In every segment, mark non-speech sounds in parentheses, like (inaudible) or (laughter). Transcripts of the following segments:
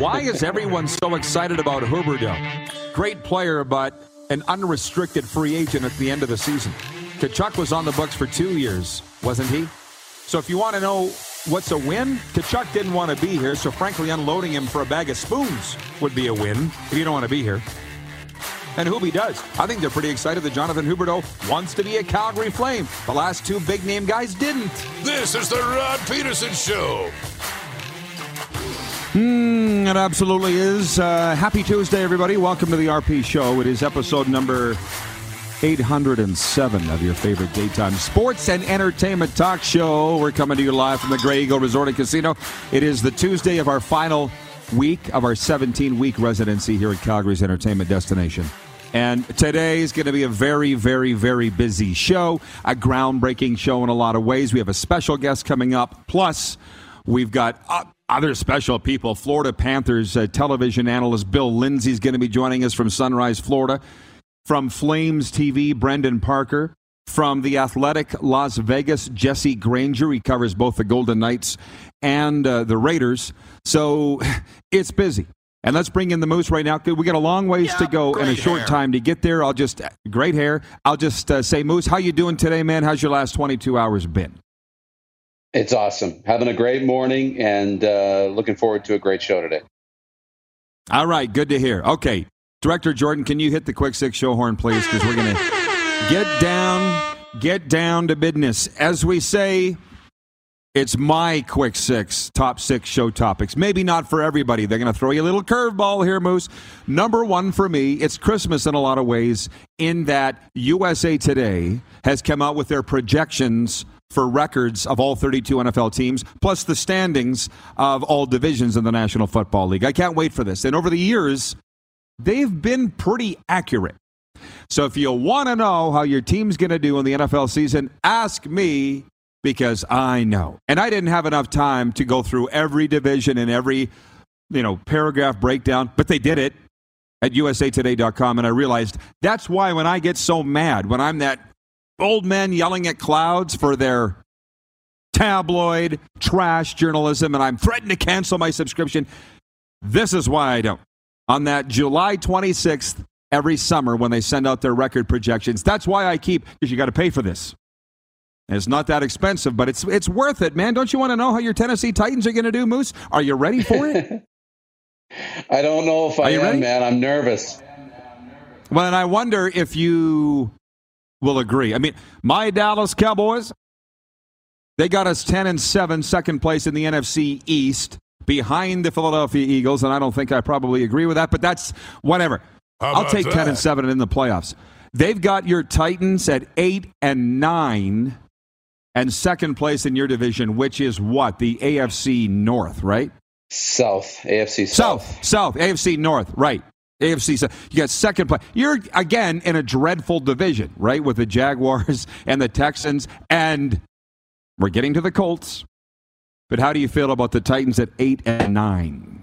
Why is everyone so excited about Huberdeau? Great player, but an unrestricted free agent at the end of the season. Tkachuk was on the books for two years, wasn't he? So if you want to know what's a win, Tkachuk didn't want to be here, so frankly, unloading him for a bag of spoons would be a win if you don't want to be here. And Hubie does. I think they're pretty excited that Jonathan Huberdeau wants to be a Calgary Flame. The last two big name guys didn't. This is the Rod Pedersen Show. Mm, it absolutely is. Uh, happy Tuesday, everybody. Welcome to the RP Show. It is episode number 807 of your favorite daytime sports and entertainment talk show. We're coming to you live from the Grey Eagle Resort and Casino. It is the Tuesday of our final week of our 17 week residency here at Calgary's entertainment destination. And today is going to be a very, very, very busy show, a groundbreaking show in a lot of ways. We have a special guest coming up. Plus, we've got uh, other special people. Florida Panthers uh, television analyst Bill Lindsay is going to be joining us from Sunrise, Florida. From Flames TV, Brendan Parker. From The Athletic Las Vegas, Jesse Granger. He covers both the Golden Knights and uh, the Raiders. So (laughs) it's busy. And let's bring in the Moose right now. We got a long ways Yeah, to go and a short hair. time to get there. I'll just great hair. I'll just uh, say, Moose, how you doing today, man? How's your last 22 hours been? It's awesome. Having a great morning and uh, looking forward to a great show today. All right, good to hear. Okay, Director Jordan, can you hit the quick six show horn, please? Because we're gonna get down, get down to business. As we say, it's my quick six, top six show topics. Maybe not for everybody. They're gonna throw you a little curveball here, Moose. Number one for me, it's Christmas in a lot of ways. In that USA Today has come out with their projections for records of all 32 NFL teams, plus the standings of all divisions in the National Football League. I can't wait for this. And over the years, they've been pretty accurate. So if you want to know how your team's going to do in the NFL season, ask me because I know. And I didn't have enough time to go through every division and every, you know, paragraph breakdown, but they did it at usatoday.com and I realized that's why when I get so mad when I'm that old men yelling at clouds for their tabloid trash journalism and I'm threatened to cancel my subscription, this is why I don't. On that July 26th every summer when they send out their record projections, that's why I keep because you got to pay for this. And it's not that expensive, but it's it's worth it, man. Don't you want to know how your Tennessee Titans are going to do, Moose? Are you ready for it? (laughs) I don't know if I am, ready? man. I'm nervous. well, and I wonder if you will agree. I mean, my Dallas Cowboys, they got us 10 and 7, second place in the NFC East, behind the Philadelphia Eagles, and I don't think I probably agree with that, but that's whatever. I'll about take 10 and that? 7 in the playoffs. They've got your Titans at 8 and 9 and second place in your division, which is what? The AFC North, right? South, AFC South. South, South, AFC North, right. AFC South. You got second place. You're, again, in a dreadful division, right, with the Jaguars (laughs) and the Texans, and we're getting to the Colts. But how do you feel about the Titans at 8 and 9?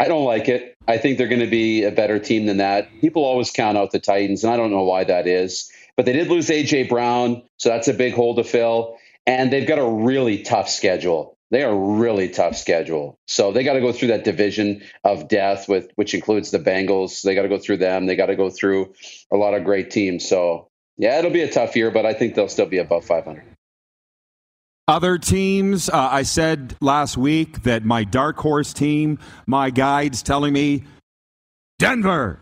I don't like it. I think they're going to be a better team than that. People always count out the Titans, and I don't know why that is. But they did lose A.J. Brown, so that's a big hole to fill. And they've got a really tough schedule. They are really tough schedule. So they got to go through that division of death, with which includes the Bengals. They got to go through them. They got to go through a lot of great teams. So yeah, it'll be a tough year, but I think they'll still be above 500. Other teams, uh, I said last week that my dark horse team, my guide's telling me Denver.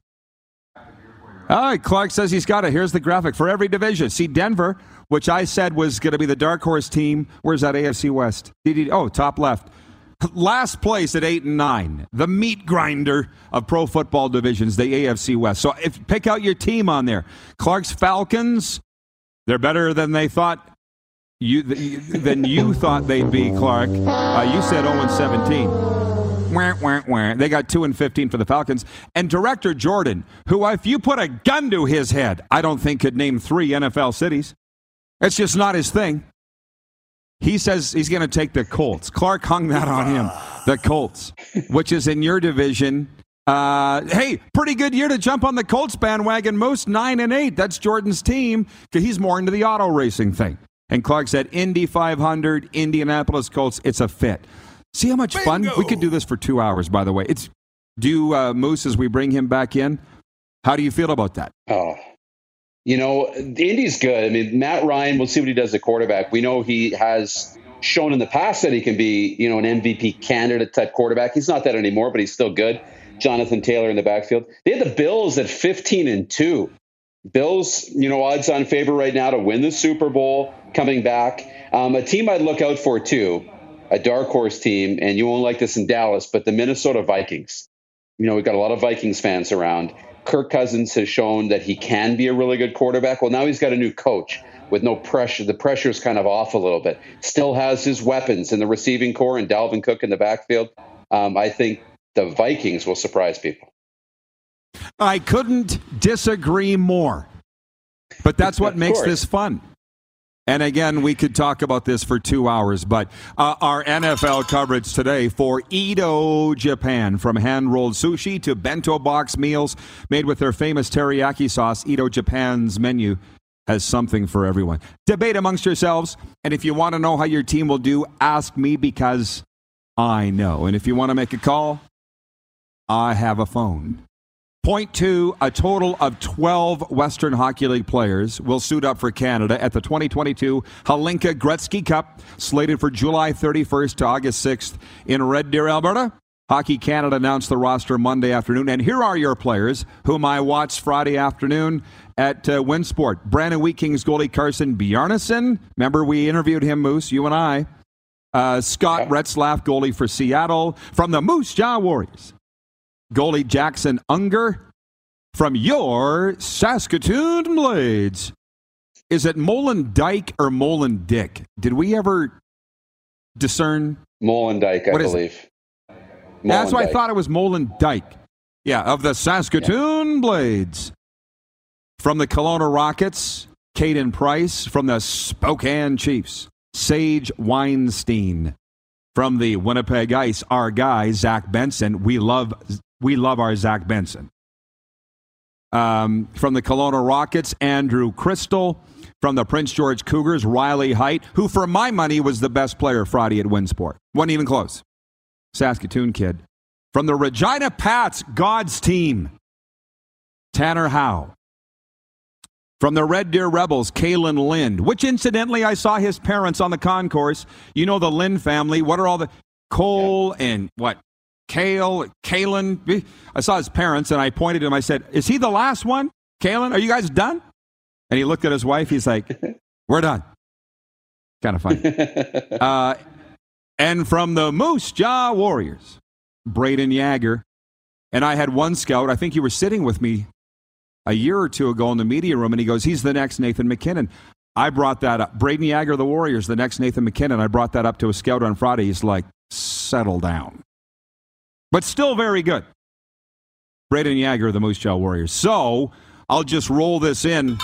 All right, Clark says he's got it. Here's the graphic for every division. See, Denver, which I said was going to be the dark horse team. Where's that AFC West? Oh, top left. Last place at eight and nine, the meat grinder of pro football divisions, the AFC West. So, if pick out your team on there. Clark's Falcons, they're better than they thought you than you thought they'd be, Clark. Uh, you said 0 and 17. Wah, wah, wah. They got 2 and 15 for the Falcons. And director Jordan, who, if you put a gun to his head, I don't think could name three NFL cities. It's just not his thing. He says he's going to take the Colts. Clark hung that on him. The Colts, which is in your division. Uh, hey, pretty good year to jump on the Colts bandwagon. Most nine and eight. That's Jordan's team he's more into the auto racing thing. And Clark said Indy 500, Indianapolis Colts. It's a fit. See how much fun we could do this for two hours. By the way, it's do uh, Moose as we bring him back in. How do you feel about that? Oh, you know, Indy's good. I mean, Matt Ryan. We'll see what he does at quarterback. We know he has shown in the past that he can be, you know, an MVP candidate type quarterback. He's not that anymore, but he's still good. Jonathan Taylor in the backfield. They had the Bills at 15 and 2. Bills, you know, odds on favor right now to win the Super Bowl coming back. Um, a team I'd look out for too, a dark horse team, and you won't like this in Dallas, but the Minnesota Vikings. You know, we've got a lot of Vikings fans around. Kirk Cousins has shown that he can be a really good quarterback. Well, now he's got a new coach with no pressure. The pressure is kind of off a little bit. Still has his weapons in the receiving corps and Dalvin Cook in the backfield. Um, I think the Vikings will surprise people. I couldn't disagree more. But that's what makes course. this fun. And again, we could talk about this for two hours, but uh, our NFL coverage today for Edo Japan, from hand rolled sushi to bento box meals made with their famous teriyaki sauce, Edo Japan's menu has something for everyone. Debate amongst yourselves, and if you want to know how your team will do, ask me because I know. And if you want to make a call, I have a phone. Point two, a total of 12 Western Hockey League players will suit up for Canada at the 2022 Hlinka Gretzky Cup, slated for July 31st to August 6th in Red Deer, Alberta. Hockey Canada announced the roster Monday afternoon, and here are your players whom I watched Friday afternoon at uh, Winsport. Brandon Wheat Kings goalie Carson Bjarnason. Remember, we interviewed him, Moose, you and I. Uh, Scott Ratzlaff, goalie for Seattle. From the Moose Jaw Warriors, goalie Jackson Unger from your Saskatoon Blades. Is it Molin Dyke or Molin Dick? Did we ever discern? Molendyke, I What is it? believe. That's why I thought it was Molin Dyke. Yeah, of the Saskatoon Blades. From the Kelowna Rockets, Caden Price. From the Spokane Chiefs, Sage Weinstein. From the Winnipeg Ice, our guy Zach Benson. We love we love our Zach Benson. Um, from the Kelowna Rockets, Andrew Cristall. From the Prince George Cougars, Riley Heidt, who for my money was the best player Friday at Winsport. Wasn't even close. Saskatoon kid. From the Regina Pats, God's team, Tanner Howe. From the Red Deer Rebels, Kalan Lind, which incidentally I saw his parents on the concourse. You know the Lind family. What are all the Cole and what? Kale, Kalan. I saw his parents and I pointed to him. I said, Is he the last one? Kalan, are you guys done? And he looked at his wife. He's like, (laughs) We're done. Kind of funny. (laughs) Uh, and from the Moose Jaw Warriors, Brayden Yager. And I had one scout, I think you were sitting with me a year or two ago in the media room, and he goes, He's the next Nathan MacKinnon. I brought that up. Brayden Yager, the Warriors, the next Nathan MacKinnon. I brought that up to a scout on Friday. He's like, Settle down. But still very good. Brayden Yager, of the Moose Jaw Warriors. So I'll just roll this in.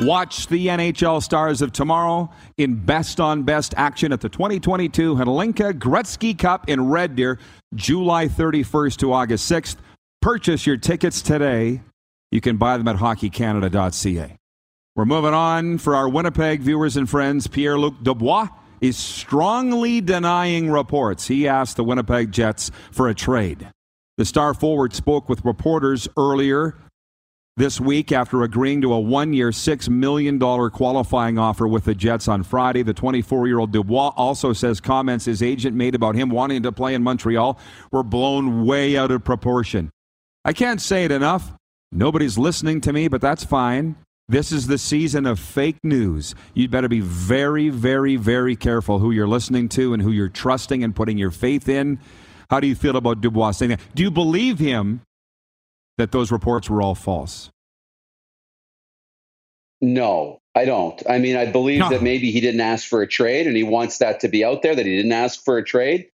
Watch the NHL Stars of tomorrow in best on best action at the 2022 Hlinka Gretzky Cup in Red Deer, July 31st to August 6th. Purchase your tickets today. You can buy them at hockeycanada.ca. We're moving on for our Winnipeg viewers and friends. Pierre Luc Dubois is strongly denying reports. He asked the Winnipeg Jets for a trade. The star forward spoke with reporters earlier this week after agreeing to a one year, $6 million qualifying offer with the Jets on Friday. The 24 year old Dubois also says comments his agent made about him wanting to play in Montreal were blown way out of proportion. I can't say it enough. Nobody's listening to me, but that's fine. This is the season of fake news. You'd better be very, very, very careful who you're listening to and who you're trusting and putting your faith in. How do you feel about Dubois saying that? Do you believe him that those reports were all false? No, I don't. I mean, I believe No. that maybe he didn't ask for a trade and he wants that to be out there that he didn't ask for a trade.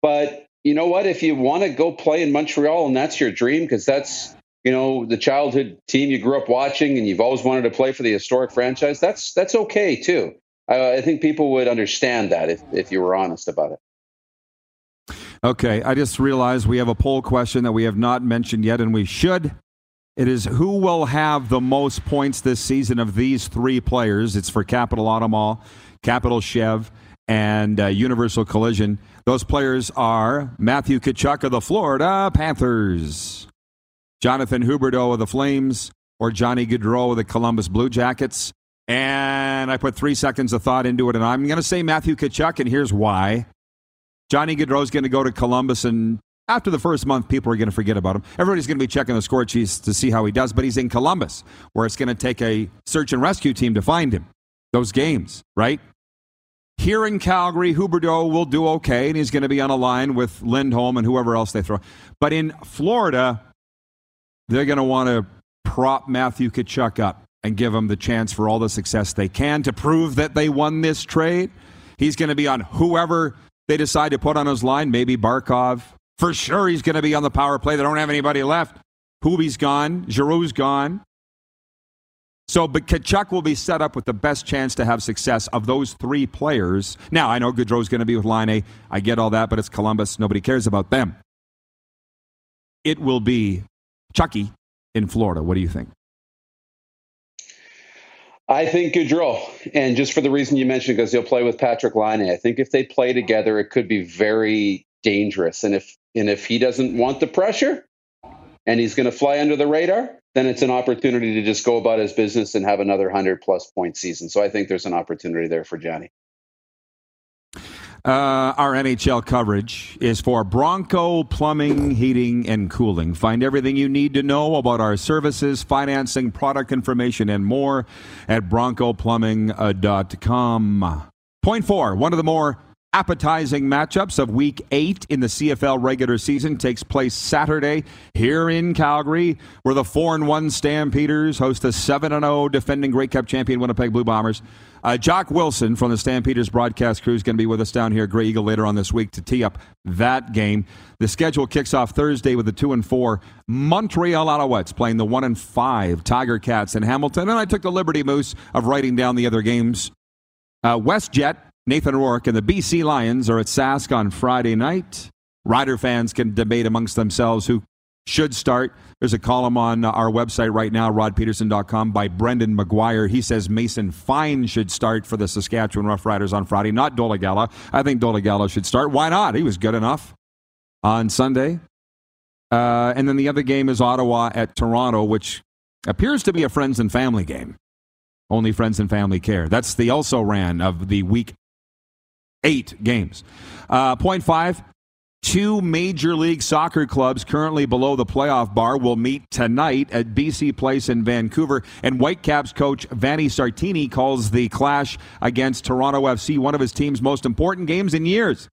But you know what? If you want to go play in Montreal and that's your dream, because that's you know the childhood team you grew up watching and you've always wanted to play for the historic franchise, that's that's okay too. I, I think people would understand that if if you were honest about it. Okay, I just realized we have a poll question that we have not mentioned yet, and we should. It is who will have the most points this season of these three players? It's for Capital Automall, Capital Chev, and uh, Universal Collision. Those players are Matthew Tkachuk of the Florida Panthers, Jonathan Huberdeau of the Flames, or Johnny Gaudreau of the Columbus Blue Jackets. And I put three seconds of thought into it, and I'm going to say Matthew Tkachuk, and here's why. Johnny Gaudreau is going to go to Columbus, and after the first month, people are going to forget about him. Everybody's going to be checking the score sheets to see how he does, but he's in Columbus, where it's going to take a search and rescue team to find him. Those games, right? Here in Calgary, Huberdeau will do okay, and he's going to be on a line with Lindholm and whoever else they throw. But in Florida, they're going to want to prop Matthew Tkachuk up and give him the chance for all the success they can to prove that they won this trade. He's going to be on whoever they decide to put on his line, maybe Barkov. For sure, he's going to be on the power play. They don't have anybody left. Hubie's gone. Giroux's gone. So, but Tkachuk will be set up with the best chance to have success of those three players. Now, I know Gaudreau's going to be with Laine. I get all that, but it's Columbus. Nobody cares about them. It will be Chucky in Florida. What do you think? I think Gaudreau, and just for the reason you mentioned, because he'll play with Patrik Laine. I think if they play together, it could be very dangerous. And if and if he doesn't want the pressure, and he's going to fly under the radar, then it's an opportunity to just go about his business and have another hundred plus point season. So I think there's an opportunity there for Johnny. Uh, our NHL coverage is for Bronco Plumbing, Heating, and Cooling. Find everything you need to know about our services, financing, product information, and more at broncoplumbing.com. Point four, one of the more appetizing matchups of week eight in the CFL regular season takes place Saturday here in Calgary, where the 4 and 1 Stampeders host the 7 and 0 defending Grey Cup champion Winnipeg Blue Bombers. Uh, Jock Wilson from the Stampeders broadcast crew is going to be with us down here at Grey Eagle later on this week to tee up that game. The schedule kicks off Thursday with the two and four Montreal Alouettes playing the one and five Tiger Cats in Hamilton. And I took the liberty moose of writing down the other games. Uh, WestJet, Nathan Rourke, and the BC Lions are at Sask on Friday night. Rider fans can debate amongst themselves who should start. There's a column on our website right now, rodpedersen.com, by Brendan McGuire. He says Mason Fine should start for the Saskatchewan Roughriders on Friday, not Dolegala. I think Dolegala should start. Why not? He was good enough on Sunday. Uh, and then the other game is Ottawa at Toronto, which appears to be a friends and family game. Only friends and family care. That's the also ran of the week eight games. Uh, point five, Two Major League Soccer clubs currently below the playoff bar will meet tonight at BC Place in Vancouver. And Whitecaps coach Vanni Sartini calls the clash against Toronto FC one of his team's most important games in years.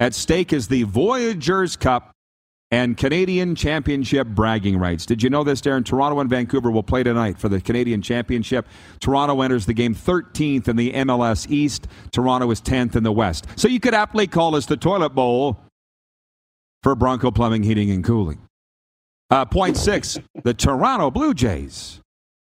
At stake is the Voyageurs Cup and Canadian Championship bragging rights. Did you know this, Darren? Toronto and Vancouver will play tonight for the Canadian Championship. Toronto enters the game 13th in the MLS East. Toronto is 10th in the West. So you could aptly call this the toilet bowl for Bronco Plumbing, Heating, and Cooling. Uh, point six, the Toronto Blue Jays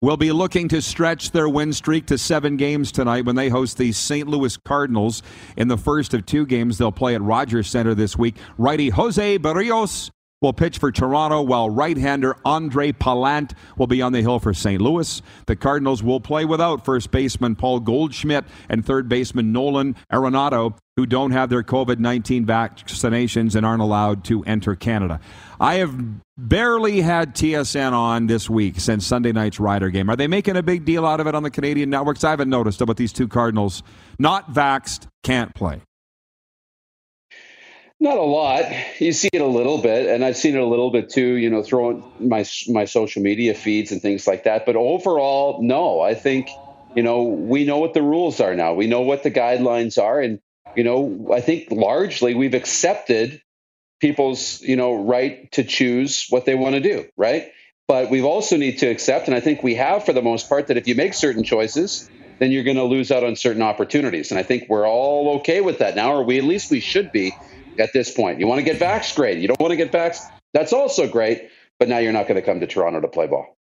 will be looking to stretch their win streak to seven games tonight when they host the St. Louis Cardinals in the first of two games they'll play at Rogers Center this week. Righty Jose Berrios will pitch for Toronto, while right-hander Andre Pallante will be on the hill for St. Louis. The Cardinals will play without first baseman Paul Goldschmidt and third baseman Nolan Arenado, who don't have their COVID-19 vaccinations and aren't allowed to enter Canada. I have barely had TSN on this week since Sunday night's Rider game. Are they making a big deal out of it on the Canadian networks? I haven't noticed about these two Cardinals not vaxed can't play. Not a lot. You see it a little bit, and I've seen it a little bit too. You know, throwing my my social media feeds and things like that. But overall, no. I think you know we know what the rules are now. We know what the guidelines are, and you know I think largely we've accepted people's you know right to choose what they want to do. Right. But we also need to accept, and I think we have for the most part, that if you make certain choices, then you're going to lose out on certain opportunities. And I think we're all okay with that now, or we at least we should be at this point. You want to get vaxxed? Great. You don't want to get vaxxed? That's also great. But now you're not going to come to Toronto to play ball.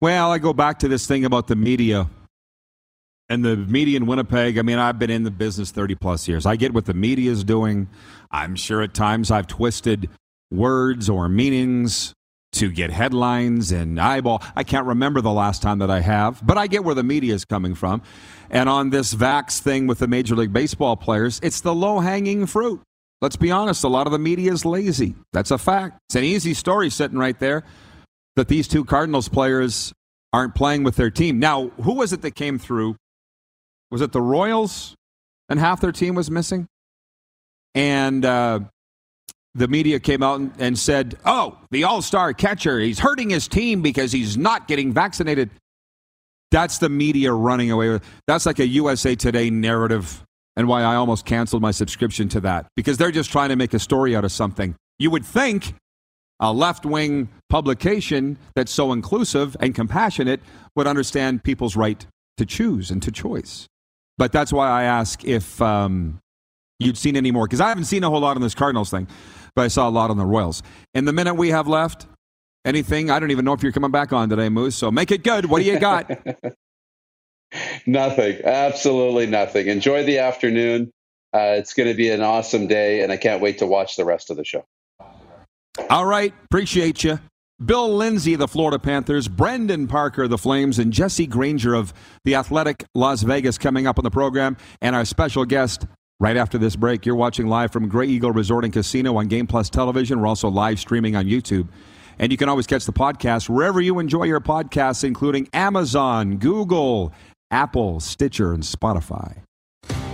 Well, I go back to this thing about the media and the media in Winnipeg. I mean, I've been in the business 30 plus years. I get what the media is doing. I'm sure at times I've twisted words or meanings to get headlines and eyeball. I can't remember the last time that I have, but I get where the media is coming from. And on this Vax thing with the Major League Baseball players, it's the low hanging fruit. Let's be honest, a lot of the media is lazy. That's a fact. It's an easy story sitting right there that these two Cardinals players aren't playing with their team. Now, who was it that came through? Was it the Royals and half their team was missing? And uh, the media came out and, and said, oh, the all star catcher, he's hurting his team because he's not getting vaccinated. That's the media running away with. That's like a USA Today narrative, and why I almost canceled my subscription to that because they're just trying to make a story out of something. You would think a left wing publication that's so inclusive and compassionate would understand people's right to choose and to choice. But that's why I ask if um, you'd seen any more, because I haven't seen a whole lot on this Cardinals thing but I saw a lot on the Royals. In the minute we have left, anything? I don't even know if you're coming back on today, Moose. So make it good. What do you got? (laughs) nothing. Absolutely nothing. Enjoy the afternoon. Uh, it's going to be an awesome day, and I can't wait to watch the rest of the show. All right. Appreciate you. Bill Lindsay, the Florida Panthers, Brendan Parker, of the Flames, and Jesse Granger of the Athletic Las Vegas coming up on the program, and our special guest, Right after this break, you're watching live from Grey Eagle Resort and Casino on Game Plus Television. We're also live streaming on YouTube. And you can always catch the podcast wherever you enjoy your podcasts, including Amazon, Google, Apple, Stitcher, and Spotify.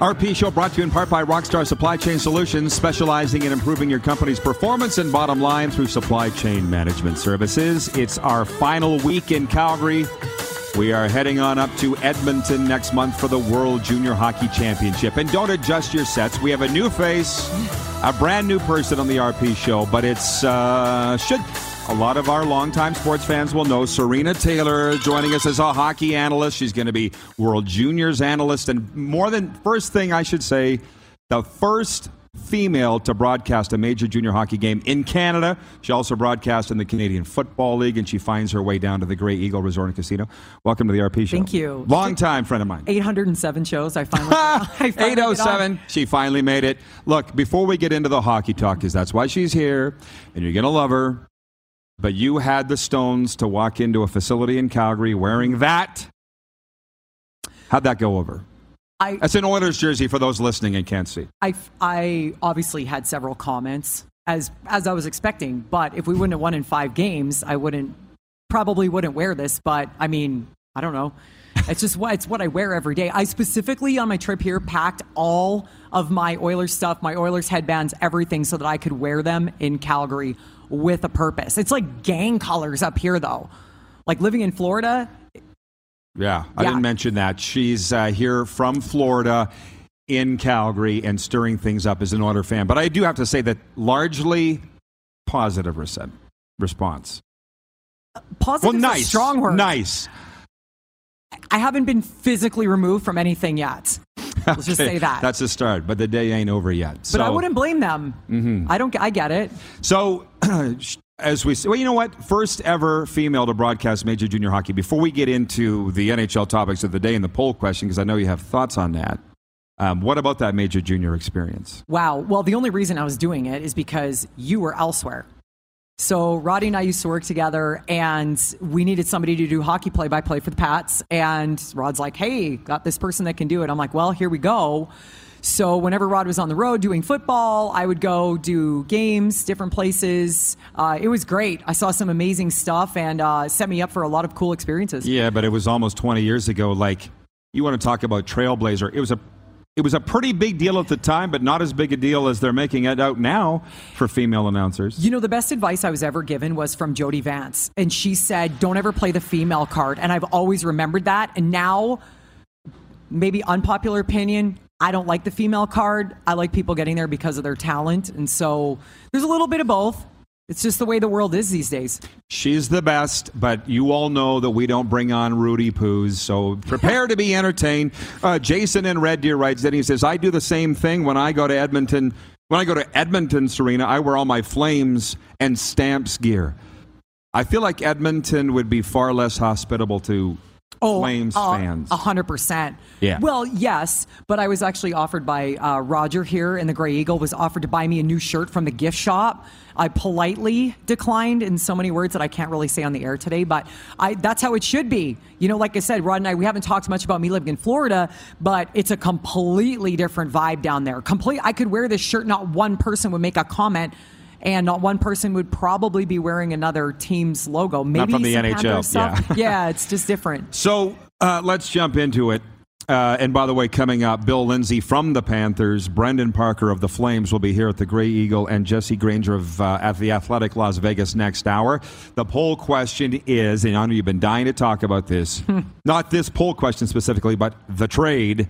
RP Show brought to you in part by Rockstar Supply Chain Solutions, specializing in improving your company's performance and bottom line through supply chain management services. It's our final week in Calgary. We are heading on up to Edmonton next month for the World Junior Hockey Championship. And don't adjust your sets. We have a new face, a brand new person on the RP Show, but it's uh, should a lot of our longtime sports fans will know Serena Taylor joining us as a hockey analyst. She's going to be World Juniors analyst. And more than first thing, I should say, the first female to broadcast a major junior hockey game in Canada. She also broadcast in the Canadian Football League, and she finds her way down to the Grey Eagle Resort and Casino. Welcome to the RP show. Thank you. Long time friend of mine. 807 shows. I finally. I (laughs) finally 807. She finally made it. Look, before we get into the hockey talk, because that's why she's here, and you're going to love her. But you had the stones to walk into a facility in Calgary wearing that. How'd that go over? I, That's an Oilers jersey for those listening and can't see. I, I obviously had several comments as as I was expecting, but if we wouldn't have won in five games, I wouldn't probably wouldn't wear this. But I mean, I don't know. It's just what it's what I wear every day. I specifically on my trip here packed all of my Oilers stuff, my Oilers headbands, everything, so that I could wear them in Calgary with a purpose. It's like gang colors up here, though. Like living in Florida. Yeah, I Yeah. didn't mention that. She's uh, here from Florida in Calgary and stirring things up as an Oilers fan. But I do have to say that largely positive res- response. Positive Well, is a nice. strong word. Nice. I haven't been physically removed from anything yet. (laughs) Let's just say that. That's a start, but the day ain't over yet. but I wouldn't blame them. I don't. I get it. So, (clears throat) as we well, you know what? First ever female to broadcast major junior hockey. Before we get into the NHL topics of the day and the poll question, because I know you have thoughts on that. Um, what about that major junior experience? Wow. Well, the only reason I was doing it is because you were elsewhere. So Roddy and I used to work together, and we needed somebody to do hockey play-by-play for the Pats. And Rod's like, "Hey, got this person that can do it." I'm like, "Well, here we go." So whenever Rod was on the road doing football, I would go do games, different places. Uh, it was great. I saw some amazing stuff, and uh, set me up for a lot of cool experiences. Yeah, but it was almost 20 years ago. Like, you want to talk about trailblazer? It was a it was a pretty big deal at the time, but not as big a deal as they're making it out now for female announcers. You know, the best advice I was ever given was from Jody Vance. And she said, don't ever play the female card. And I've always remembered that. And now maybe unpopular opinion. I don't like the female card. I like people getting there because of their talent. And so there's a little bit of both. It's just the way the world is these days. She's the best, but you all know that we don't bring on Rudy Poos, so prepare to be entertained. Uh, Jason in Red Deer writes that he says, I do the same thing when I go to Edmonton. When I go to Edmonton, Serena, I wear all my Flames and Stamps gear. I feel like Edmonton would be far less hospitable to Oh, Flames uh, fans. A hundred percent. Yeah. Well, yes, but I was actually offered by uh, Roger here in the Grey Eagle was offered to buy me a new shirt from the gift shop. I politely declined in so many words that I can't really say on the air today, but I, that's how it should be. You know, like I said, Rod and I, we haven't talked much about me living in Florida, but it's a completely different vibe down there. Complete. I could wear this shirt, not one person would make a comment and not one person would probably be wearing another team's logo. Maybe from the NHL, stuff. yeah. (laughs) yeah, it's just different. So uh, let's jump into it. Uh, and by the way, coming up, Bill Lindsay from the Panthers, Brendan Parker of the Flames will be here at the Grey Eagle, and Jesse Granger of uh, at the Athletic Las Vegas next hour. The poll question is, and I know you've been dying to talk about this, not this poll question specifically, but the trade.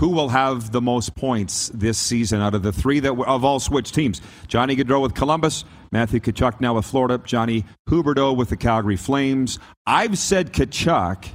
Who will have the most points this season out of the three that of all switch teams? Johnny Gaudreau with Columbus, Matthew Tkachuk now with Florida, Johnny Huberdeau with the Calgary Flames. I've said Tkachuk.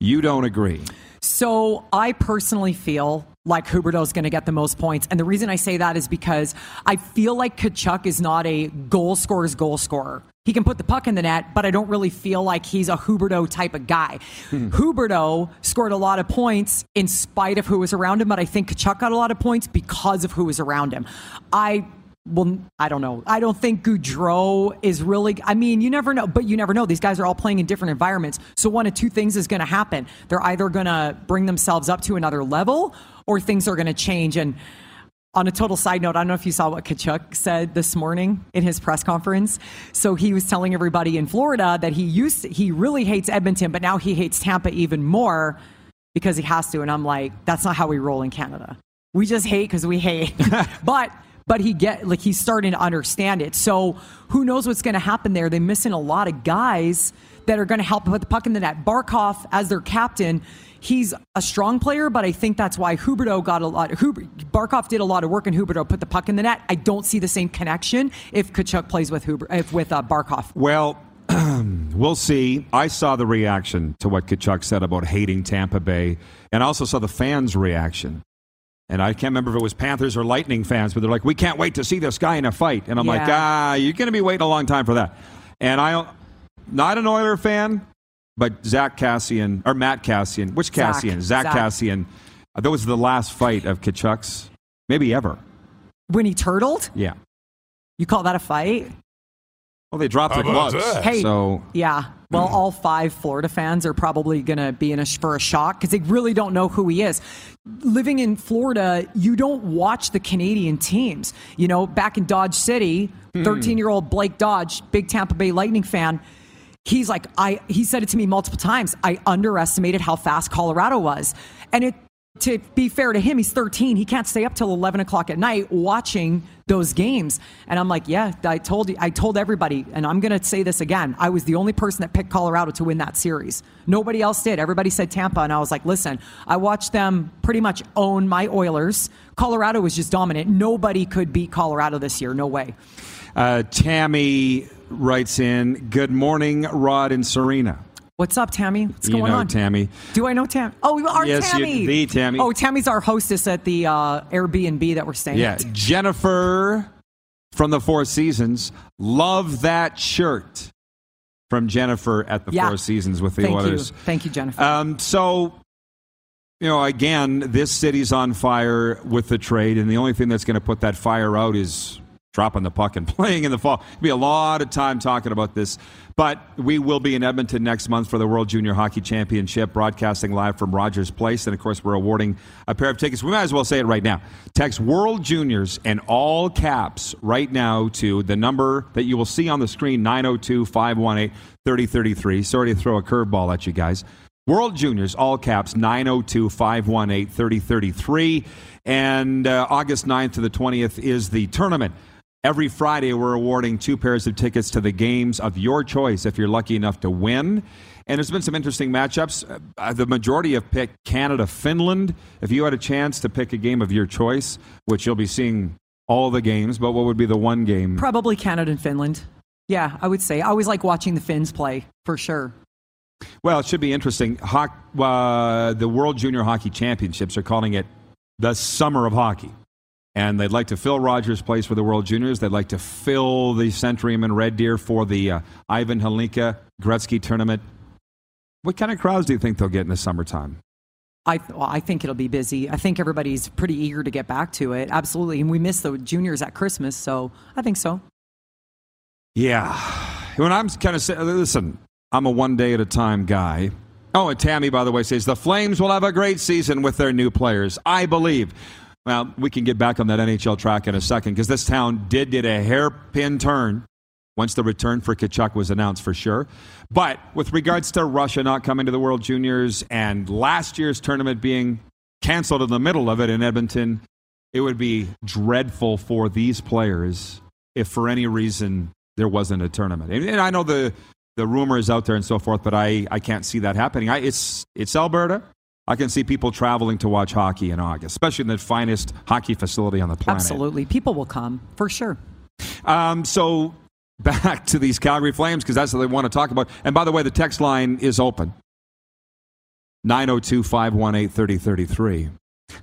You don't agree. So I personally feel like Huberdeau is going to get the most points. And the reason I say that is because I feel like Tkachuk is not a goal scorer's goal scorer. He can put the puck in the net, but I don't really feel like he's a Huberdeau type of guy. Hmm. Huberdeau scored a lot of points in spite of who was around him, but I think Tkachuk got a lot of points because of who was around him. I well, I don't know. I don't think Gaudreau is really. I mean, you never know, but you never know. These guys are all playing in different environments. So one of two things is going to happen. They're either going to bring themselves up to another level, or things are going to change. And on a total side note, I don't know if you saw what Tkachuk said this morning in his press conference. So he was telling everybody in Florida that he used to, he really hates Edmonton, but now he hates Tampa even more because he has to. And I'm like, that's not how we roll in Canada. We just hate because we hate. (laughs) but but he get like he's starting to understand it. So who knows what's going to happen there? They're missing a lot of guys that are going to help put the puck in the net. Barkov as their captain, he's a strong player, but I think that's why Huberdeau got a lot. Huber, Barkov did a lot of work, and Huberdeau put the puck in the net. I don't see the same connection if Tkachuk plays with Huber, if with uh, Barkov. Well, (clears throat) we'll see. I saw the reaction to what Tkachuk said about hating Tampa Bay, and I also saw the fans' reaction. And I can't remember if it was Panthers or Lightning fans, but they're like, "We can't wait to see this guy in a fight." And I'm like, "Ah, you're going to be waiting a long time for that." And I, not an Oiler fan, but Zach Kassian or Matt Kassian, which Kassian? Zach, Zach. Kassian. Uh, that was the last fight of Tkachuk's, maybe ever. When he turtled, Yeah. you call that a fight? Well, they dropped How their about gloves. that? Hey, So yeah. Well, all five Florida fans are probably going to be in a, for a shock because they really don't know who he is. Living in Florida, you don't watch the Canadian teams. You know, back in Dodge City, Hmm. 13 year old Blake Dodge, big Tampa Bay Lightning fan. He's like, I. He said it to me multiple times. I underestimated how fast Colorado was, and it. To be fair to him, he's 13. He can't stay up till 11 o'clock at night watching those games. And I'm like, yeah, I told you, I told everybody, and I'm going to say this again. I was the only person that picked Colorado to win that series. Nobody else did. Everybody said Tampa, and I was like, listen, I watched them pretty much own my Oilers. Colorado was just dominant. Nobody could beat Colorado this year. No way. Uh, Tammy writes in, Good morning, Rod and Serena. What's up, Tammy? What's you going know on? Tammy. Do I know Tammy? Oh, our Yes, you- Tammy. the Tammy. Oh, Tammy's our hostess at the uh, Airbnb that we're staying Yeah, at. Jennifer from the Four Seasons. Love that shirt from Jennifer at the Yeah. Four Seasons with the Thank Oilers. you. Thank you, Jennifer. Um, so, you know, again, this city's on fire with the trade, and the only thing that's going to put that fire out is dropping the puck and (laughs) playing in the fall. There'll be a lot of time talking about this. But we will be in Edmonton next month for the World Junior Hockey Championship, broadcasting live from Rogers Place. And of course, we're awarding a pair of tickets. We might as well say it right now. Text World Juniors and all caps right now to the number that you will see on the screen 902 518 3033. Sorry to throw a curveball at you guys. World Juniors, all caps, 902 518 3033. And uh, August 9th to the 20th is the tournament. Every Friday, we're awarding two pairs of tickets to the games of your choice if you're lucky enough to win. And there's been some interesting matchups. Uh, the majority have picked Canada Finland. If you had a chance to pick a game of your choice, which you'll be seeing all the games, but what would be the one game? Probably Canada and Finland. Yeah, I would say. I always like watching the Finns play, for sure. Well, it should be interesting. Ho- uh, the World Junior Hockey Championships are calling it the Summer of Hockey. And they'd like to fill Rogers Place for the World Juniors. They'd like to fill the Centrium and Red Deer for the uh, Ivan Hlinka Gretzky tournament. What kind of crowds do you think they'll get in the summertime? I, well, I think it'll be busy. I think everybody's pretty eager to get back to it. Absolutely. And we missed the juniors at Christmas, so I think so. Yeah. When I'm kind of saying, listen, I'm a one day at a time guy. Oh, and Tammy, by the way, says the Flames will have a great season with their new players. I believe. Well, we can get back on that NHL track in a second because this town did get a hairpin turn once the return for Tkachuk was announced for sure. But with regards to Russia not coming to the World Juniors and last year's tournament being canceled in the middle of it in Edmonton, it would be dreadful for these players if for any reason there wasn't a tournament. And, and I know the the rumor is out there and so forth, but I, I can't see that happening. I, it's it's Alberta. I can see people traveling to watch hockey in August, especially in the finest hockey facility on the planet. Absolutely. People will come, for sure. Um, so back to these Calgary Flames, because that's what they want to talk about. And by the way, the text line is open 902 518 3033.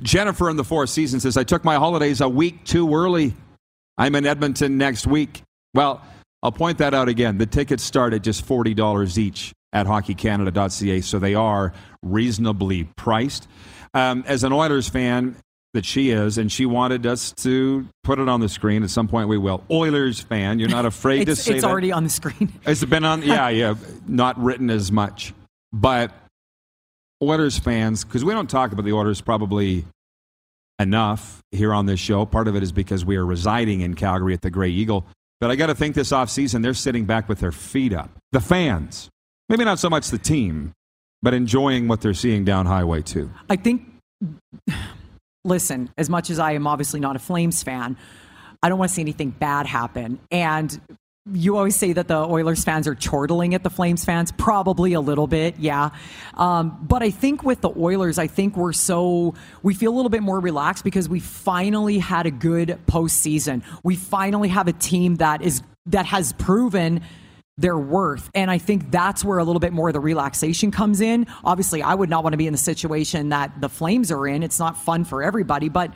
Jennifer in the Four Seasons says, I took my holidays a week too early. I'm in Edmonton next week. Well, I'll point that out again. The tickets start at just $40 each at hockeycanada.ca, so they are reasonably priced. Um, as an Oilers fan that she is, and she wanted us to put it on the screen at some point, we will. Oilers fan, you're not (laughs) afraid to say it's that? already on the screen. It's been on, yeah, (laughs) yeah, not written as much. But Oilers fans, because we don't talk about the Oilers probably enough here on this show. Part of it is because we are residing in Calgary at the Grey Eagle. But I got to think this offseason, they're sitting back with their feet up. The fans, maybe not so much the team, but enjoying what they're seeing down Highway 2. I think, listen, as much as I am obviously not a Flames fan, I don't want to see anything bad happen. And you always say that the Oilers fans are chortling at the Flames fans. Probably a little bit, yeah. Um, but I think with the Oilers, I think we're so, we feel a little bit more relaxed because we finally had a good postseason. We finally have a team that is, that has proven their worth. And I think that's where a little bit more of the relaxation comes in. Obviously, I would not want to be in the situation that the Flames are in. It's not fun for everybody, but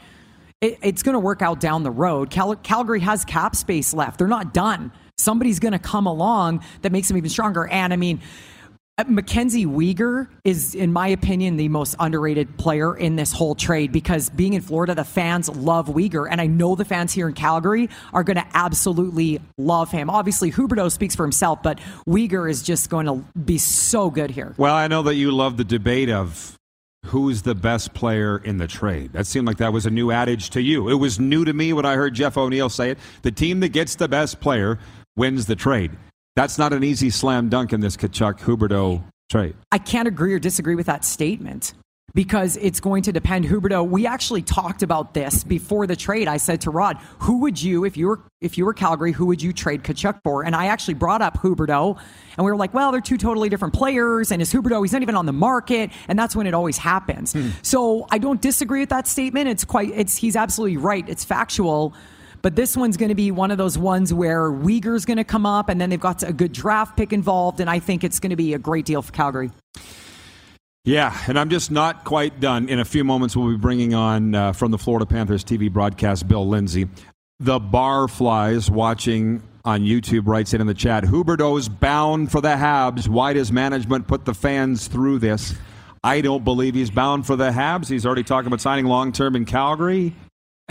it, it's going to work out down the road. Cal- Calgary has cap space left. They're not done somebody's going to come along that makes them even stronger. And I mean, Uh, Mackenzie Weegar is, in my opinion, the most underrated player in this whole trade because being in Florida, the fans love Weegar. And I know the fans here in Calgary are going to absolutely love him. Obviously, Huberdeau speaks for himself, but Weegar is just going to be so good here. Well, I know that you love the debate of who's the best player in the trade. That seemed like that was a new adage to you. It was new to me when I heard Jeff O'Neill say it. The team that gets the best player wins the trade. That's not an easy slam dunk in this Tkachuk Huberdeau trade. I can't agree or disagree with that statement because it's going to depend. Huberdeau, we actually talked about this before the trade. I said to Rod, "Who would you, if you were if you were Calgary, who would you trade Tkachuk for?" And I actually brought up Huberdeau, and we were like, "Well, they're two totally different players, and is Huberdeau? He's not even on the market, and that's when it always happens." Hmm. So I don't disagree with that statement. It's quite, it's he's absolutely right. It's factual. But this one's going to be one of those ones where Weegar's going to come up, and then they've got a good draft pick involved, and I think it's going to be a great deal for Calgary. Yeah, and I'm just not quite done. In a few moments, we'll be bringing on uh, from the Florida Panthers TV broadcast Bill Lindsay. The bar flies watching on YouTube writes it in the chat. Huberdeau's bound for the Habs. Why does management put the fans through this? I don't believe he's bound for the Habs. He's already talking about signing long term in Calgary.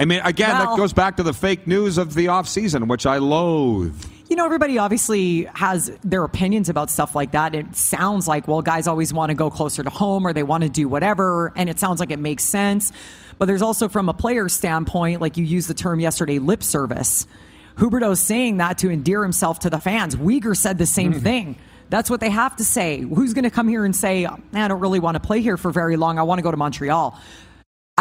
I mean, again, well, that goes back to the fake news of the offseason, which I loathe. You know, everybody obviously has their opinions about stuff like that. It sounds like, well, guys always want to go closer to home or they want to do whatever, and it sounds like it makes sense. But there's also, from a player standpoint, like you used the term yesterday, lip service. Huberdeau's saying that to endear himself to the fans. Weegar said the same mm-hmm. thing. That's what they have to say. Who's going to come here and say, I don't really want to play here for very long. I want to go to Montreal.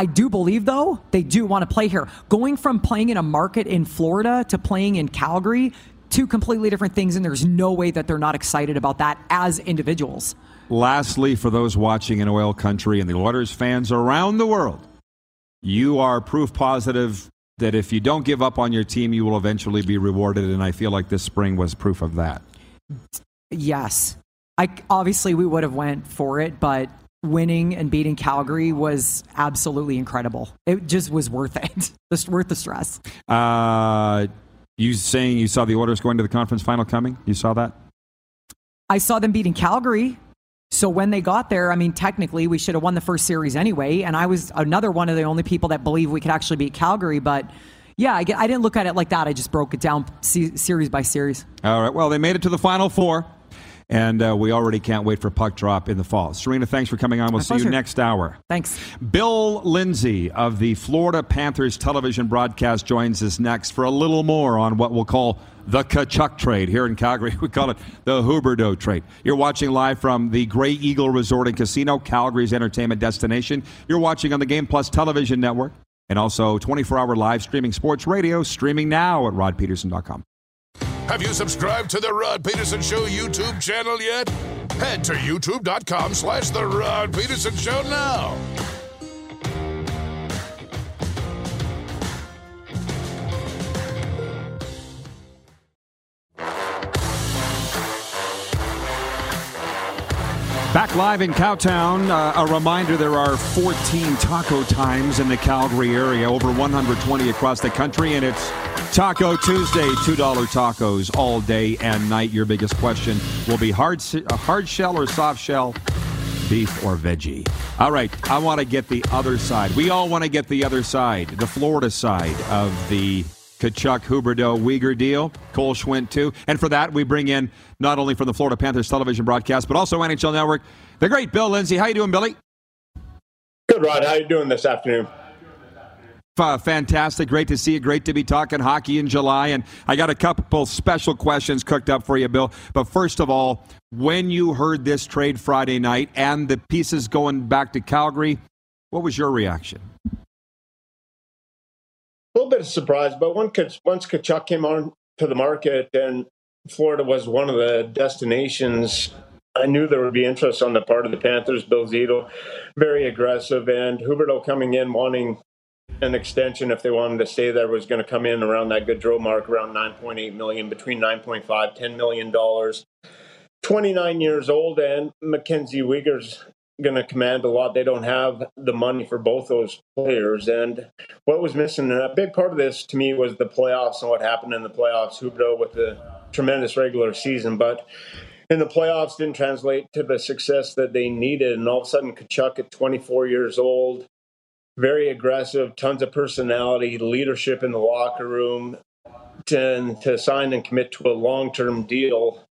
I do believe, though, they do want to play here. Going from playing in a market in Florida to playing in Calgary, two completely different things, and there's no way that they're not excited about that as individuals. Lastly, for those watching in oil country and the Oilers fans around the world, you are proof positive that if you don't give up on your team, you will eventually be rewarded. And I feel like this spring was proof of that. Yes, I obviously we would have went for it, but winning and beating Calgary was absolutely incredible. It just was worth it. (laughs) Just worth the stress. Uh, you saying you saw the Oilers going to the conference final coming? You saw that? I saw them beating Calgary. So when they got there, I mean, technically we should have won the first series anyway. And I was another one of the only people that believe we could actually beat Calgary. But yeah, I, I didn't look at it like that. I just broke it down series by series. All right. Well, they made it to the final four. And uh, we already can't wait for puck drop in the fall. Serena, thanks for coming on. We'll My see pleasure. you next hour. Thanks. Bill Lindsay of the Florida Panthers television broadcast joins us next for a little more on what we'll call the Tkachuk trade here in Calgary. (laughs) We call it the Huberdeau trade. You're watching live from the Grey Eagle Resort and Casino, Calgary's entertainment destination. You're watching on the Game Plus television network and also 24 hour live streaming sports radio, streaming now at rodpedersen.com. Have you subscribed to the Rod Pedersen Show YouTube channel yet? Head to youtube.com slash The Rod Pedersen Show now. Back live in Cowtown, uh, a reminder there are 14 taco times in the Calgary area, over 120 across the country, and it's Taco Tuesday, $2 tacos all day and night. Your biggest question will be hard, uh, hard shell or soft shell, beef or veggie. All right, I want to get the other side. We all want to get the other side, the Florida side of the Tkachuk, Huberdeau, Weegar deal. Cole Schwindt, too. And for that, we bring in not only from the Florida Panthers television broadcast, but also NHL Network, the great Bill Lindsay. How you doing, Billy? Good, Rod. How you doing this afternoon? Fantastic. Great to see you. Great to be talking hockey in July. And I got a couple special questions cooked up for you, Bill. But first of all, when you heard this trade Friday night and the pieces going back to Calgary, what was your reaction? a little bit of surprise, but once Tkachuk came on to the market and Florida was one of the destinations, I knew there would be interest on the part of the Panthers. Bill Zito, very aggressive, and Huberdeau coming in wanting an extension if they wanted to stay there was going to come in around that Gaudreau mark, around 9.8 million, between 9.5 10 million dollars. 29 years old, and Mackenzie Weegar's going to command a lot. They don't have the money for both those players. And what was missing, and a big part of this to me was the playoffs and what happened in the playoffs. Huberdeau with the tremendous regular season, but in the playoffs didn't translate to the success that they needed. And all of a sudden, Tkachuk at 24 years old, very aggressive, tons of personality, leadership in the locker room, to, to sign and commit to a long term deal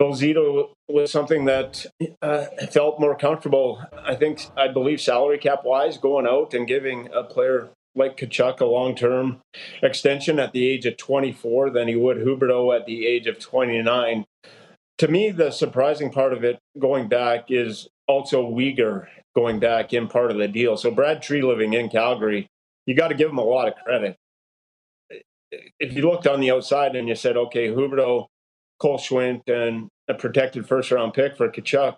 Zito was something that uh, felt more comfortable. I think, I believe, salary cap wise, going out and giving a player like Tkachuk a long term extension at the age of 24 than he would Huberdeau at the age of 29. To me, the surprising part of it going back is also Weegar going back in part of the deal. So Brad Treliving in Calgary, you got to give him a lot of credit. If you looked on the outside and you said, okay, Huberdeau Cole Schwindt and a protected first round pick for Tkachuk,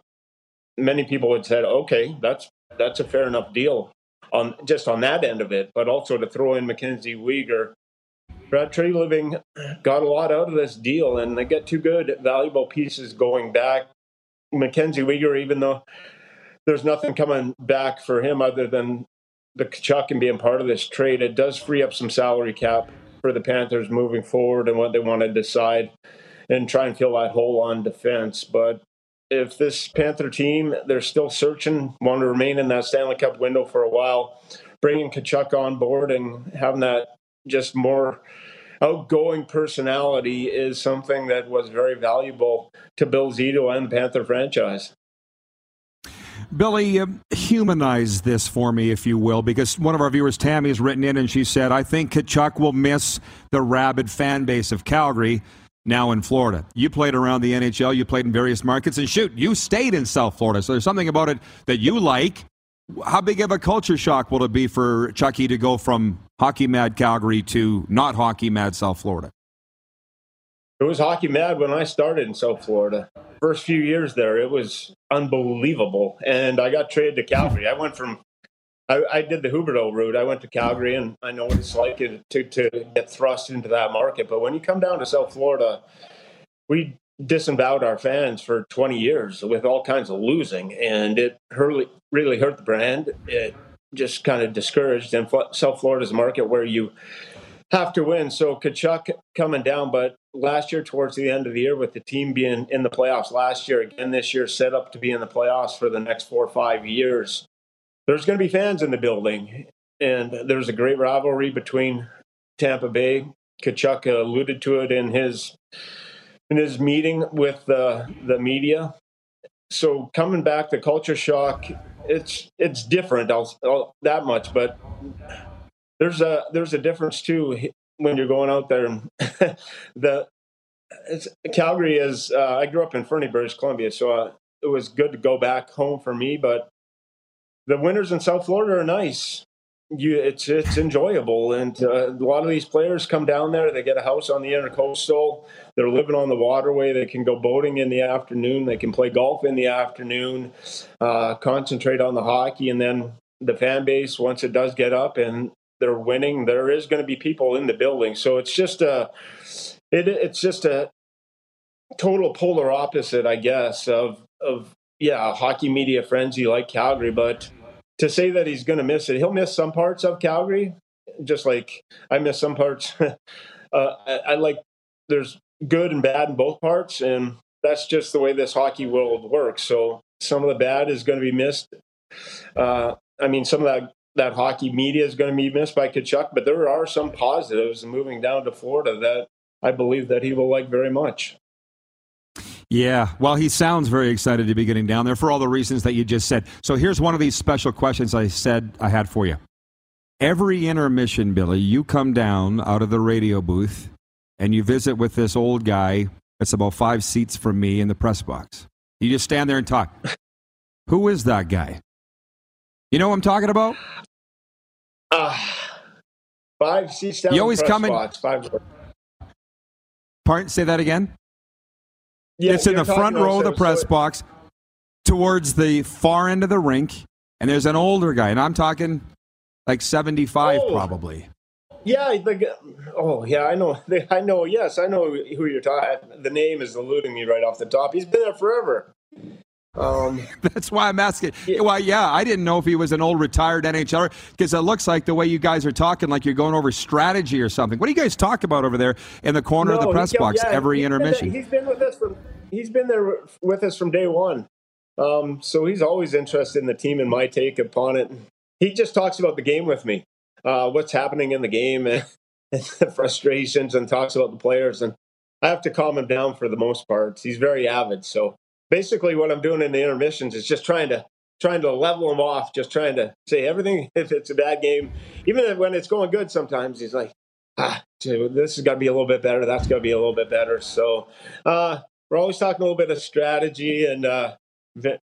many people would said, okay, that's that's a fair enough deal on just on that end of it, but also to throw in Mackenzie Weegar. Brad Treliving got a lot out of this deal, and they get two good, valuable pieces going back. Mackenzie Weegar, even though there's nothing coming back for him other than the Tkachuk and being part of this trade, it does free up some salary cap for the Panthers moving forward and what they want to decide and try and fill that hole on defense. But if this Panther team, they're still searching, want to remain in that Stanley Cup window for a while, bringing Tkachuk on board and having that just more outgoing personality is something that was very valuable to Bill Zito and the Panther franchise. Billy, uh, humanize this for me, if you will, because one of our viewers, Tammy, has written in and she said, I think Tkachuk will miss the rabid fan base of Calgary now in Florida. You played around the NHL, you played in various markets, and shoot, you stayed in South Florida. So there's something about it that you like. How big of a culture shock will it be for Chucky to go from hockey mad Calgary to not hockey mad South Florida? it was hockey mad when I started in South Florida. First few years there, it was unbelievable. And I got traded to Calgary. I went from I, I, did the Huberdeau route. I went to Calgary, and I know what it's like to, to get thrust into that market. But when you come down to South Florida, we disemboweled our fans for 20 years with all kinds of losing, and it really, hurt the brand. It just kind of discouraged. And South Florida's a market where you have to win. So Tkachuk coming down, but last year towards the end of the year with the team being in the playoffs last year, again this year set up to be in the playoffs for the next four or five years there's going to be fans in the building. And there's a great rivalry between Tampa Bay. Tkachuk alluded to it in his in his meeting with the the media. So coming back, the culture shock, it's it's different. I'll, I'll, that much, but there's a there's a difference too when you're going out there. (laughs) the Calgary is. Uh, I grew up in Fernie, British Columbia, so uh, it was good to go back home for me. But the winters in South Florida are nice. You, it's it's enjoyable, and uh, a lot of these players come down there. They get a house on the intercoastal. They're living on the waterway. They can go boating in the afternoon. They can play golf in the afternoon. Uh, concentrate on the hockey, and then the fan base once it does get up and they're winning, there is going to be people in the building. So it's just a it, it's just a total polar opposite, I guess, of of yeah, hockey media frenzy like Calgary, but to say that he's going to miss it, he'll miss some parts of Calgary, just like I miss some parts. (laughs) uh, I, I, like there's good and bad in both parts, and that's just the way this hockey world works. So some of the bad is going to be missed. Uh, I mean, some of that that hockey media is going to be missed by Tkachuk, but there are some positives moving down to Florida that I believe that he will like very much. Yeah, well, he sounds very excited to be getting down there for all the reasons that you just said. So here's one of these special questions I said I had for you. Every intermission, Billy, you come down out of the radio booth and you visit with this old guy that's about five seats from me in the press box. You just stand there and talk. Who is that guy? You know what I'm talking about? Uh, five seats down. You always come in. Box, five. Pardon? Say that again. Yeah, it's in the front row of the press so box towards the far end of the rink, and there's an older guy, and I'm talking like 75 oh, probably. Yeah, the, oh yeah, I know. (laughs) I know. Yes, I know who you're talking. The name is eluding me right off the top. He's been there forever. Um, (laughs) That's why I'm asking. Yeah. Well, yeah, I didn't know if he was an old retired NHLer because it looks like the way you guys are talking, like you're going over strategy or something. What do you guys talk about over there in the corner no, of the press box yeah, every he's intermission? Been, he's been with us from he's been there with us from day one. Um, so he's always interested in the team and my take upon it. He just talks about the game with me, uh, what's happening in the game and, (laughs) and the frustrations, and talks about the players. And I have to calm him down for the most part. He's very avid, so basically what I'm doing in the intermissions is just trying to trying to level him off, just trying to say everything. (laughs) If it's a bad game, even when it's going good, sometimes he's like, ah, this has got to be a little bit better. That's to be a little bit better. So uh, we're always talking a little bit of strategy and uh,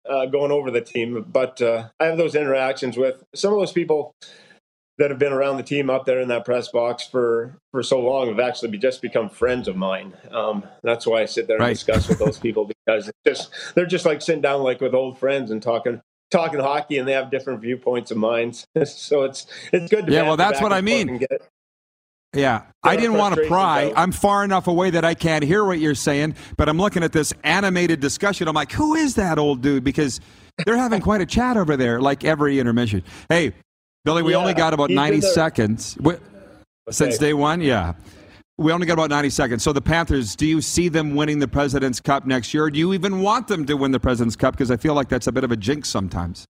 uh, going over the team. But uh, I have those interactions with some of those people that have been around the team up there in that press box for for so long have actually just become friends of mine. Um, that's why I sit there and right. discuss with those people because just they're just like sitting down like with old friends and talking talking hockey, and they have different viewpoints of mine. (laughs) so it's it's good. to Yeah, well, that's what I mean. Yeah, I didn't want to pry. Out. I'm far enough away that I can't hear what you're saying, but I'm looking at this animated discussion. I'm like, who is that old dude? Because they're having quite a chat over there, like every intermission. Hey, Billy, we yeah, only got about 90 seconds. okay. Since day one? Yeah. We only got about 90 seconds. So the Panthers, do you see them winning the President's Cup next year? Or do you even want them to win the President's Cup? Because I feel like that's a bit of a jinx sometimes.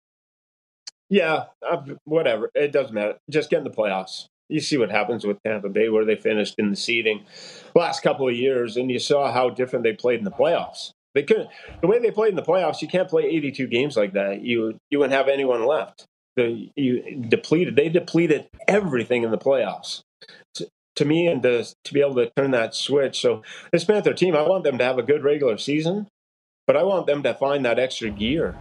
Yeah, uh, whatever. It doesn't matter. Just get in the playoffs. You see what happens with Tampa Bay, where they finished in the seeding last couple of years, and you saw how different they played in the playoffs. They couldn't, the way they played in the playoffs. You can't play 82 games like that. You you wouldn't have anyone left the you depleted. They depleted everything in the playoffs. To, to me, and to, to be able to turn that switch. So this Panther team, I want them to have a good regular season, but I want them to find that extra gear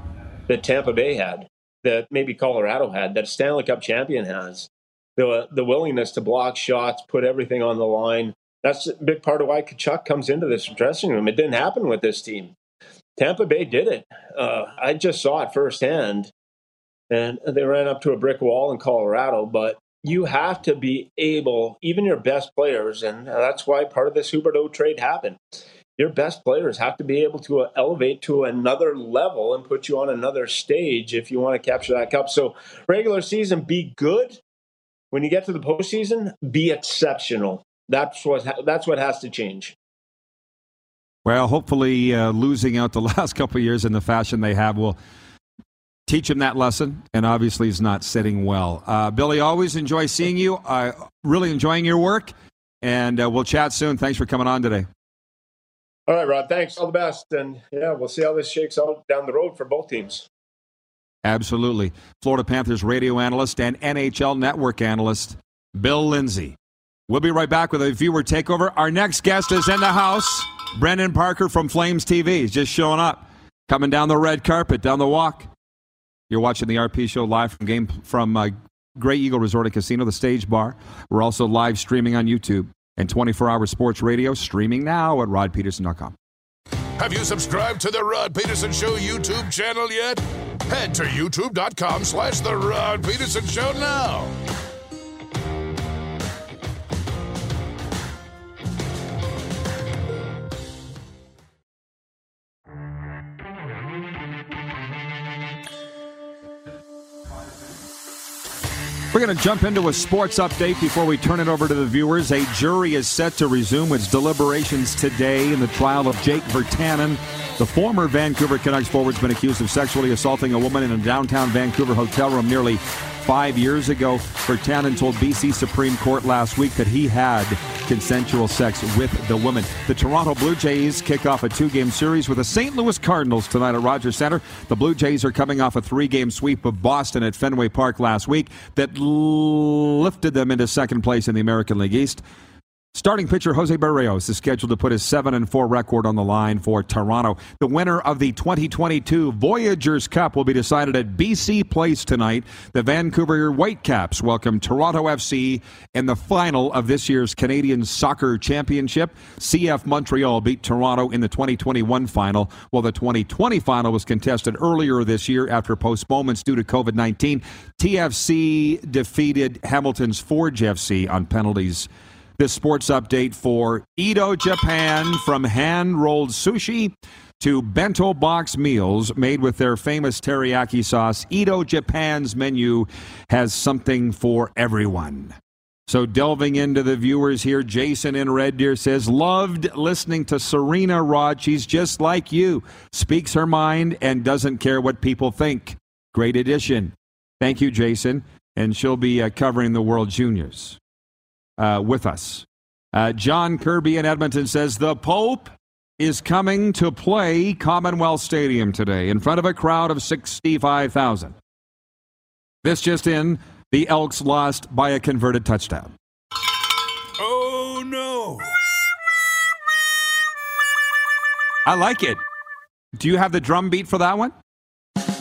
that Tampa Bay had, that maybe Colorado had, that Stanley Cup champion has. The the willingness to block shots, put everything on the line, That's a big part of why Tkachuk comes into this dressing room. It didn't happen with this team. Tampa Bay did it. Uh, I just saw it firsthand, and they ran up to a brick wall in Colorado. But you have to be able, even your best players, and that's why part of this Huberdeau trade happened. Your best players have to be able to elevate to another level and put you on another stage if you want to capture that cup. So, regular season, be good. When you get to the postseason, be exceptional. That's what that's what has to change. Well, hopefully, uh, losing out the (laughs) last couple years in the fashion they have will teach him that lesson. And obviously, he's not sitting well. Uh, Billy, always enjoy seeing you. Uh, really enjoying your work, and uh, we'll chat soon. Thanks for coming on today. All right, Rod. Thanks. All the best, and yeah, we'll see how this shakes out down the road for both teams. Absolutely. Florida Panthers radio analyst and NHL network analyst Bill Lindsay. We'll be right back with a viewer takeover. Our next guest is in the house. Brendan Parker from Flames TV. He's just showing up, coming down the red carpet, down the walk. You're watching the RP show live from game from uh, Grey Eagle Resort and Casino, the Stage Bar. We're also live streaming on YouTube and 24-hour sports radio streaming now at rodpedersen.com. Have you subscribed to the Rod Pedersen Show YouTube channel yet? Head to youtube.com slash the Rod Pedersen Show now. We're going to jump into a sports update before we turn it over to the viewers. A jury is set to resume its deliberations today in the trial of Jake Virtanen. The former Vancouver Canucks forward's been accused of sexually assaulting a woman in a downtown Vancouver hotel room nearly five years ago. Virtanen told BC Supreme Court last week that he had consensual sex with the woman. The Toronto Blue Jays kick off a two game series with the St. Louis Cardinals tonight at Rogers Center. The Blue Jays are coming off a three game sweep of Boston at Fenway Park last week that lifted them into second place in the American League East. Starting pitcher Jose Berrios is scheduled to put his 7 and 4 record on the line for Toronto. The winner of the 2022 Voyageurs Cup will be decided at BC Place tonight. The Vancouver Whitecaps welcome Toronto FC in the final of this year's Canadian Soccer Championship. CF Montreal beat Toronto in the 2021 final, while the 2020 final was contested earlier this year after postponements due to COVID 19. TFC defeated Hamilton's Forge FC on penalties this sports update for Edo Japan from hand rolled sushi to bento box meals made with their famous teriyaki sauce. Edo Japan's menu has something for everyone. So, delving into the viewers here, Jason in Red Deer says, Loved listening to Serena Rod. She's just like you, speaks her mind and doesn't care what people think. Great addition. Thank you, Jason. And she'll be uh, covering the World Juniors uh, with us. Uh, John Kirby in Edmonton says the Pope is coming to play Commonwealth Stadium today in front of a crowd of 65,000. This just in the Elks lost by a converted touchdown. Oh, no. I like it. Do you have the drum beat for that one?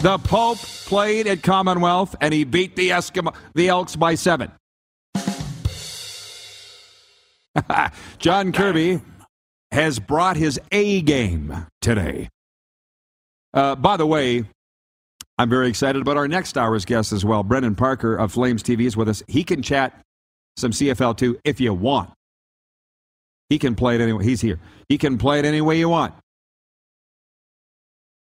The Pope played at Commonwealth and he beat the Eskimo, the Elks by seven. (laughs) John Kirby has brought his A game today. Uh, by the way, I'm very excited about our next hour's guest as well. Brendan Parker of Flames TV is with us. He can chat some CFL too if you want. He can play it anyway. He's here. He can play it any way you want.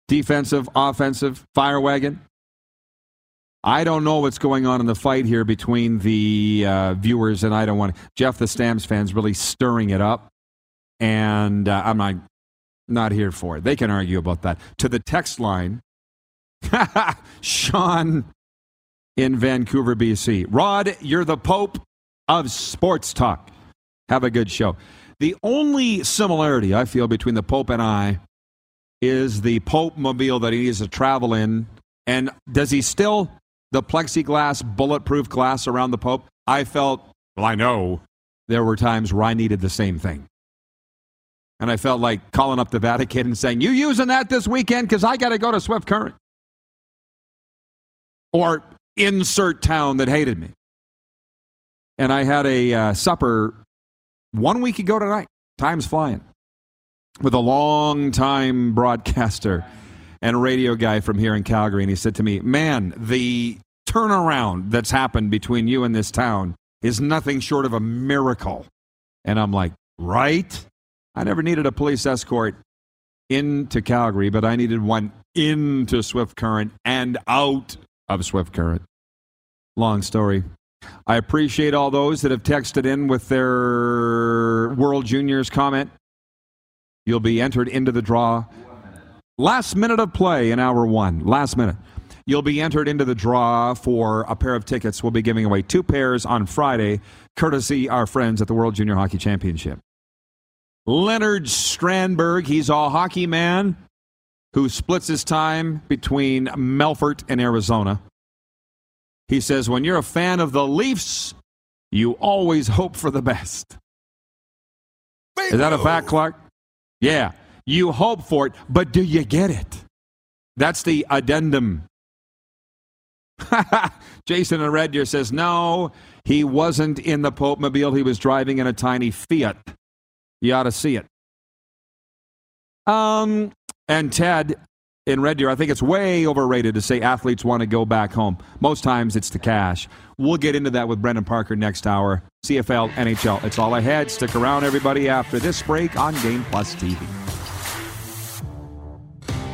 Defensive, offensive, fire wagon. I don't know what's going on in the fight here between the uh, viewers, and I don't want Jeff the Stamps fans really stirring it up, and uh, I'm not not here for it. They can argue about that. To the text line, (laughs) Sean in Vancouver, BC. Rod, you're the Pope of sports talk. Have a good show. The only similarity I feel between the Pope and I is the Pope mobile that he needs to travel in. And does he still the plexiglass, bulletproof glass around the Pope, I felt, well, I know there were times where I needed the same thing. And I felt like calling up the Vatican and saying, You using that this weekend? Because I got to go to Swift Current. Or insert town that hated me. And I had a uh, supper one week ago tonight. Time's flying. With a long time broadcaster and a radio guy from here in Calgary. And he said to me, Man, the turnaround that's happened between you and this town is nothing short of a miracle. And I'm like, Right? I never needed a police escort into Calgary, but I needed one into Swift Current and out of Swift Current. Long story. I appreciate all those that have texted in with their World Juniors comment. You'll be entered into the draw. Last minute of play in hour one. Last minute. You'll be entered into the draw for a pair of tickets. We'll be giving away two pairs on Friday, courtesy our friends at the World Junior Hockey Championship. Leonard Strandberg, he's a hockey man who splits his time between Melfort and Arizona. He says, when you're a fan of the Leafs, you always hope for the best. Bingo. Is that a fact, Clark? Yeah. You hope for it, but do you get it? That's the addendum. (laughs) Jason in Red Deer says, no, he wasn't in the Pope Mobile. He was driving in a tiny Fiat. You ought to see it. Um, and Ted in Red Deer, I think it's way overrated to say athletes want to go back home. Most times it's the cash. We'll get into that with Brendan Parker next hour. CFL, NHL. It's all ahead. Stick around, everybody, after this break on Game Plus TV.